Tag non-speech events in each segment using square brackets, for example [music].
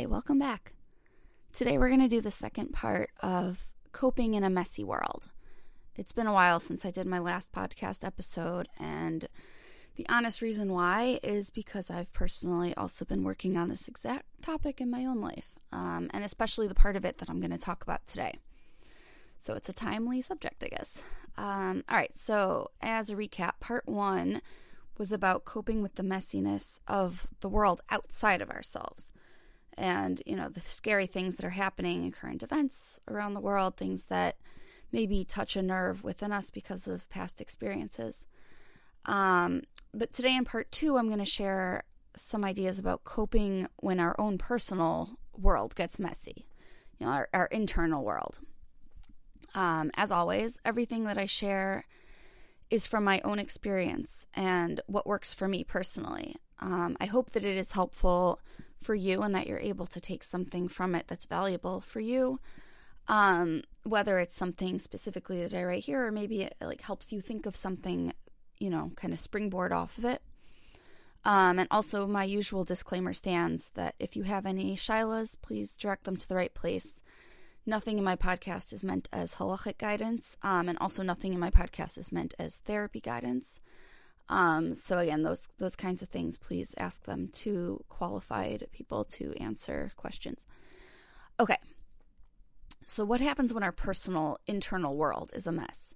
Hi, welcome back. Today we're going to do the second part of coping in a messy world. It's been a while since I did my last podcast episode, and the honest reason why is because I've personally also been working on this exact topic in my own life, um, and especially the part of it that I'm going to talk about today. So it's a timely subject, I guess. Um, all right, so as a recap, part one was about coping with the messiness of the world outside of ourselves and you know the scary things that are happening in current events around the world things that maybe touch a nerve within us because of past experiences. Um, but today in part two i'm going to share some ideas about coping when our own personal world gets messy you know our, our internal world. Um, as always everything that i share is from my own experience and what works for me personally. Um, i hope that it is helpful for you and that you're able to take something from it that's valuable for you. Um, whether it's something specifically that I write here, or maybe it like helps you think of something, you know, kind of springboard off of it. Um, and also, my usual disclaimer stands that if you have any shilas, please direct them to the right place. Nothing in my podcast is meant as halachic guidance, um, and also nothing in my podcast is meant as therapy guidance. Um, so again, those those kinds of things, please ask them to qualified people to answer questions. Okay. So what happens when our personal internal world is a mess?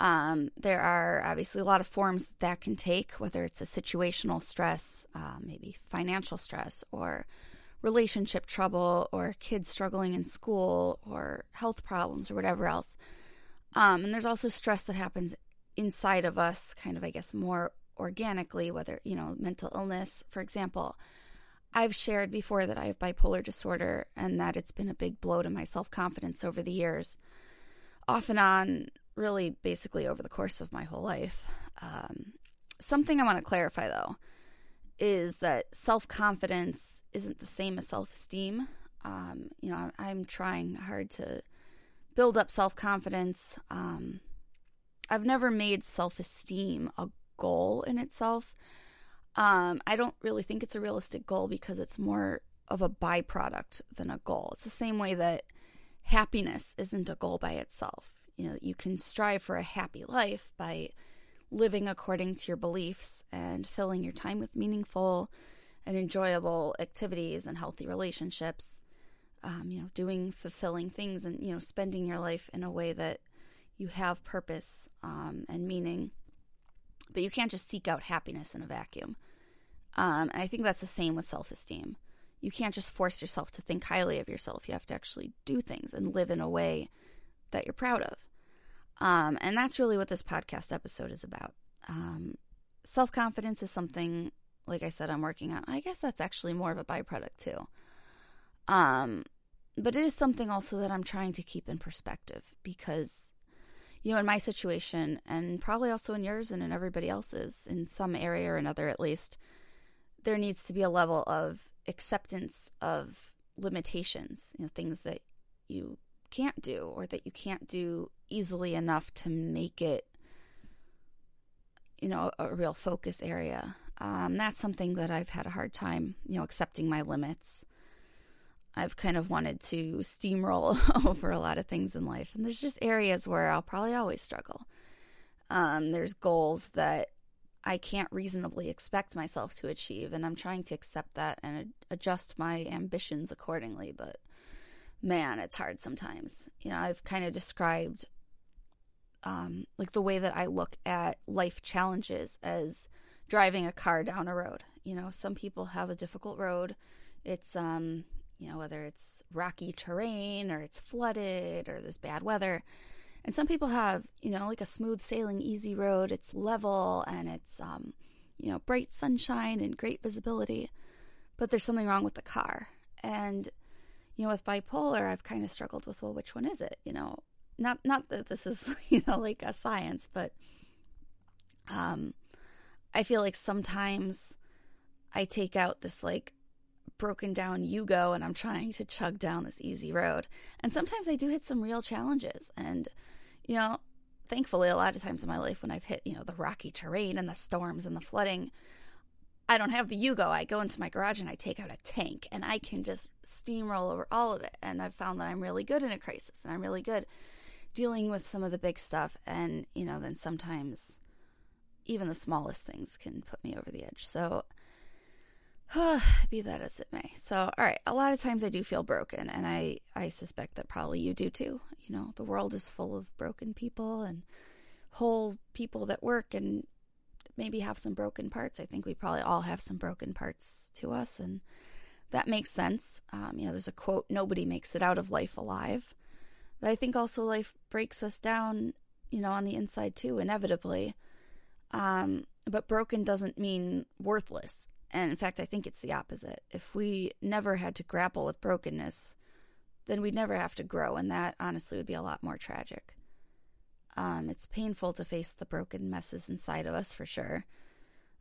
Um, there are obviously a lot of forms that that can take, whether it's a situational stress, uh, maybe financial stress, or relationship trouble, or kids struggling in school, or health problems, or whatever else. Um, and there's also stress that happens inside of us, kind of, I guess, more organically, whether, you know, mental illness, for example. I've shared before that I have bipolar disorder and that it's been a big blow to my self confidence over the years, off and on, really basically over the course of my whole life. Um, something I want to clarify though is that self confidence isn't the same as self esteem. Um, you know, I'm trying hard to build up self confidence. Um, I've never made self esteem a goal in itself. Um, I don't really think it's a realistic goal because it's more of a byproduct than a goal. It's the same way that happiness isn't a goal by itself. You know, you can strive for a happy life by living according to your beliefs and filling your time with meaningful and enjoyable activities and healthy relationships. Um, you know, doing fulfilling things and you know, spending your life in a way that you have purpose um, and meaning. But you can't just seek out happiness in a vacuum. Um, and I think that's the same with self esteem. You can't just force yourself to think highly of yourself. You have to actually do things and live in a way that you're proud of. Um, and that's really what this podcast episode is about. Um, self confidence is something, like I said, I'm working on. I guess that's actually more of a byproduct too. Um, but it is something also that I'm trying to keep in perspective because you know, in my situation, and probably also in yours and in everybody else's, in some area or another at least, there needs to be a level of acceptance of limitations, you know, things that you can't do or that you can't do easily enough to make it, you know, a, real focus area. Um, that's something that I've had a hard time, you know, accepting my limits. I've kind of wanted to steamroll [laughs] over a lot of things in life. And there's just areas where I'll probably always struggle. Um, there's goals that I can't reasonably expect myself to achieve, and I'm trying to accept that and adjust my ambitions accordingly. But man, it's hard sometimes. You know, I've kind of described um, like the way that I look at life challenges as driving a car down a road. You know, some people have a difficult road. It's um, you know, whether it's rocky terrain or it's flooded or there's bad weather. And some people have, you know, like a smooth sailing, easy road. It's level and it's, um, you know, bright sunshine and great visibility. But there's something wrong with the car. And, you know, with bipolar, I've kind of struggled with, well, which one is it? You know, not not that this is, [laughs] you know, like a science, but um, I feel like sometimes I take out this like broken down Yugo and I'm trying to chug down this easy road. And sometimes I do hit some real challenges. And, you know, thankfully, a lot of times in my life when I've hit, you know, the rocky terrain and the storms and the flooding, I don't have the Yugo. I go into my garage and I take out a tank and I can just steamroll over all of it. And I've found that I'm really good in a crisis and I'm really good dealing with some of the big stuff. And, you know, then sometimes even the smallest things can put me over the edge. So, [sighs] be that as it may. So, all right, a lot of times I do feel broken, and I I suspect that probably you do too. You know, the world is full of broken people and whole people that work and maybe have some broken parts. I think we probably all have some broken parts to us, and that makes sense. Um, you know, there's a quote: "Nobody makes it out of life alive," but I think also life breaks us down. You know, on the inside too, inevitably. Um, but broken doesn't mean worthless. And in fact, I think it's the opposite. If we never had to grapple with brokenness, then we'd never have to grow, and that honestly would be a lot more tragic. Um, it's painful to face the broken messes inside of us for sure.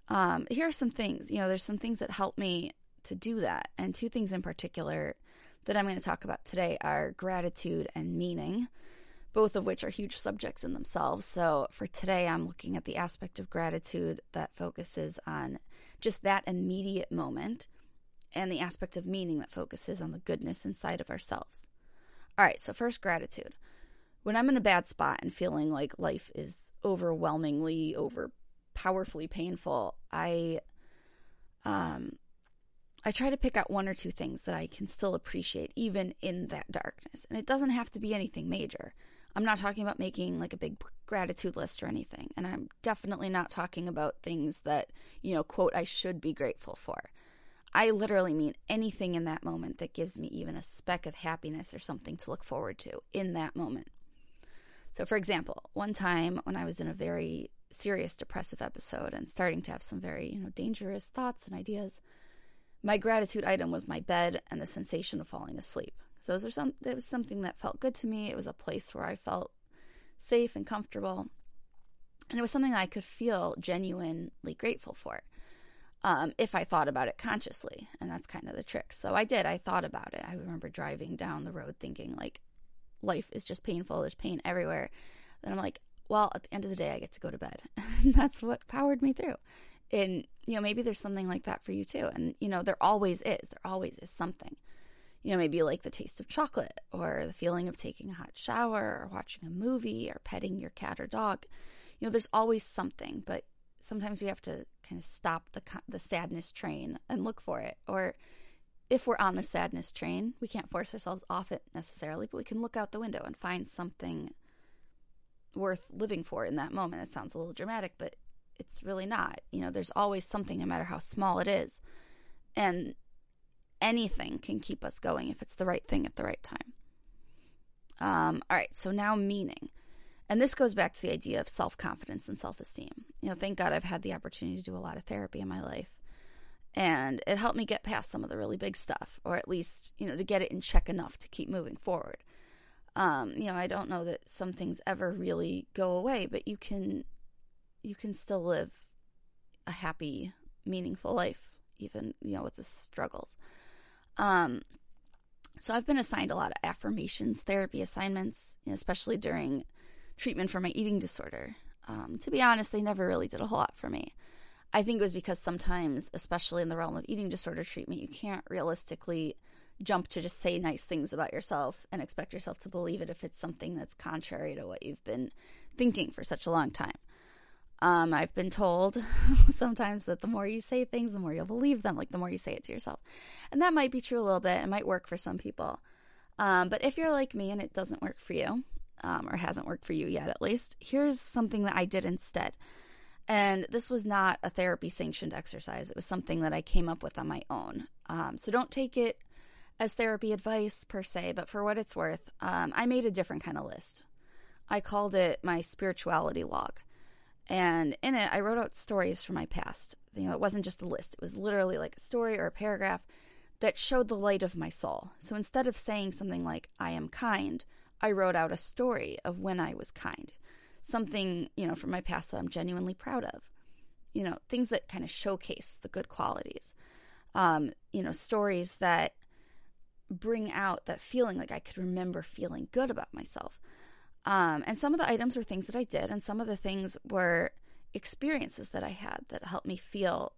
Um, here are some things, you know, there's some things that help me to do that. And two things in particular that I'm going to talk about today are gratitude and meaning both of which are huge subjects in themselves. So for today, I'm looking at the aspect of gratitude that focuses on just that immediate moment and the aspect of meaning that focuses on the goodness inside of ourselves. All right, so first, gratitude. When I'm in a bad spot and feeling like life is overwhelmingly, over powerfully painful, I um I try to pick out one or two things that I can still appreciate even in that darkness. And it doesn't have to be anything major. I'm not talking about making like a big gratitude list or anything. And I'm definitely not talking about things that, you know, quote, I should be grateful for. I literally mean anything in that moment that gives me even a speck of happiness or something to look forward to in that moment. So, for example, one time when I was in a very serious depressive episode and starting to have some very, you know, dangerous thoughts and ideas, my gratitude item was my bed and the sensation of falling asleep. So those are some it was something that felt good to me. It was a place where I felt safe and comfortable. And it was something I could feel genuinely grateful for. Um, if I thought about it consciously. And that's kind of the trick. So I did. I thought about it. I remember driving down the road thinking, like, life is just painful. There's pain everywhere. Then I'm like, well, at the end of the day, I get to go to bed. [laughs] and that's what powered me through. And, you know, maybe there's something like that for you too. And, you know, there always is. There always is something you know, maybe like the taste of chocolate or the feeling of taking a hot shower or watching a movie or petting your cat or dog. You know, there's always something, but sometimes we have to kind of stop the the sadness train and look for it. Or if we're on the sadness train, we can't force ourselves off it necessarily, but we can look out the window and find something worth living for in that moment. It sounds a little dramatic, but it's really not. You know, there's always something no matter how small it is. And anything can keep us going if it's the right thing at the right time. Um, all right, so now meaning. And this goes back to the idea of self confidence and self esteem. You know, thank God I've had the opportunity to do a lot of therapy in my life. And it helped me get past some of the really big stuff, or at least, you know, to get it in check enough to keep moving forward. Um, you know, I don't know that some things ever really go away, but you can you can still live a happy, meaningful life, even, you know, with the struggles. Um, so I've been assigned a lot of affirmations therapy assignments, especially during treatment for my eating disorder. Um, to be honest, they never really did a whole lot for me. I think it was because sometimes, especially in the realm of eating disorder treatment, you can't realistically jump to just say nice things about yourself and expect yourself to believe it if it's something that's contrary to what you've been thinking for such a long time. Um, I've been told [laughs] sometimes that the more you say things, the more you'll believe them, like the more you say it to yourself. And that might be true a little bit. It might work for some people. Um, but if you're like me and it doesn't work for you, um, or hasn't worked for you yet at least, here's something that I did instead. And this was not a therapy sanctioned exercise, it was something that I came up with on my own. Um, so don't take it as therapy advice per se, but for what it's worth, um, I made a different kind of list. I called it my spirituality log. And in it, I wrote out stories from my past. You know, it wasn't just a list, it was literally like a story or a paragraph that showed the light of my soul. So instead of saying something like, I am kind, I wrote out a story of when I was kind. Something, you know, from my past that I'm genuinely proud of. You know, things that kind of showcase the good qualities. Um, you know, stories that bring out that feeling like I could remember feeling good about myself. Um, and some of the items were things that I did, and some of the things were experiences that I had that helped me feel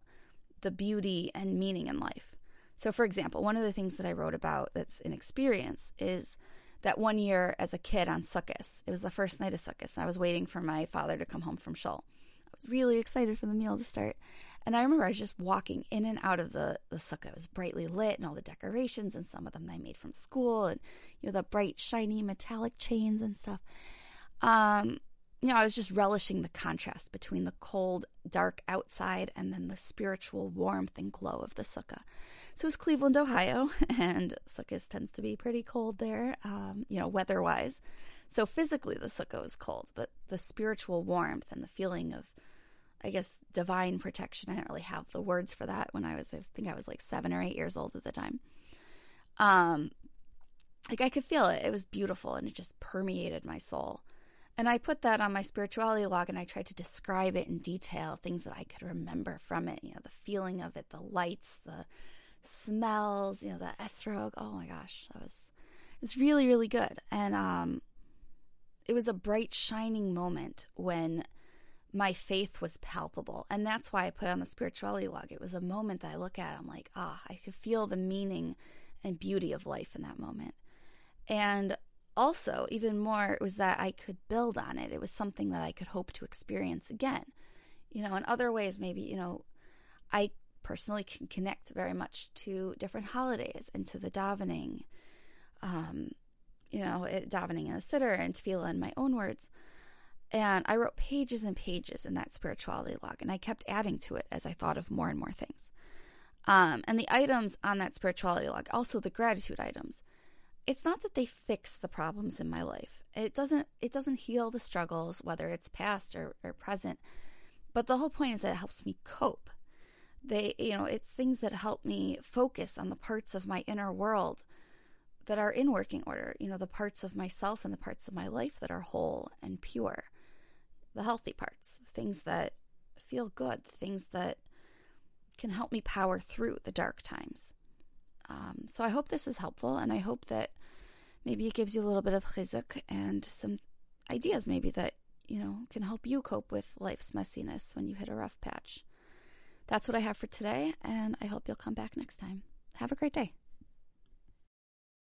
the beauty and meaning in life. So, for example, one of the things that I wrote about that's an experience is that one year as a kid on Sukkot, it was the first night of Sukkot, and I was waiting for my father to come home from shul. I was really excited for the meal to start. And I remember I was just walking in and out of the, the sukkah. It was brightly lit and all the decorations, and some of them I made from school, and you know, the bright, shiny metallic chains and stuff. Um, you know, I was just relishing the contrast between the cold, dark outside and then the spiritual warmth and glow of the sukkah. So it was Cleveland, Ohio, [laughs] and sukkahs tends to be pretty cold there, um, you know, weather-wise. So physically, the sukkah was cold, but the spiritual warmth and the feeling of I guess, divine protection. I didn't really have the words for that when I was, I think I was like seven or eight years old at the time. Um, like I could feel it. It was beautiful and it just permeated my soul. And I put that on my spirituality log and I tried to describe it in detail, things that I could remember from it, you know, the feeling of it, the lights, the smells, you know, the esrog. Oh my gosh, that was, it was really, really good. And, um, it was a bright, shining moment when my faith was palpable. And that's why I put on the spirituality log. It was a moment that I look at, I'm like, ah, I could feel the meaning and beauty of life in that moment. And also, even more, it was that I could build on it. It was something that I could hope to experience again. You know, in other ways, maybe, you know, I personally can connect very much to different holidays and to the davening, um, you know, davening in the siddur and tefillah in my own words. And I wrote pages and pages in that spirituality log, and I kept adding to it as I thought of more and more things. Um, and the items on that spirituality log, also the gratitude items, it's not that they fix the problems in my life. It doesn't. It doesn't heal the struggles, whether it's past or, or present. But the whole point is that it helps me cope. They, you know, it's things that help me focus on the parts of my inner world that are in working order. You know, the parts of myself and the parts of my life that are whole and pure the healthy parts, things that feel good, things that can help me power through the dark times. Um, so I hope this is helpful, and I hope that maybe it gives you a little bit of chizuk and some ideas, maybe that you know can help you cope with life's messiness when you hit a rough patch. That's what I have for today, and I hope you'll come back next time. Have a great day.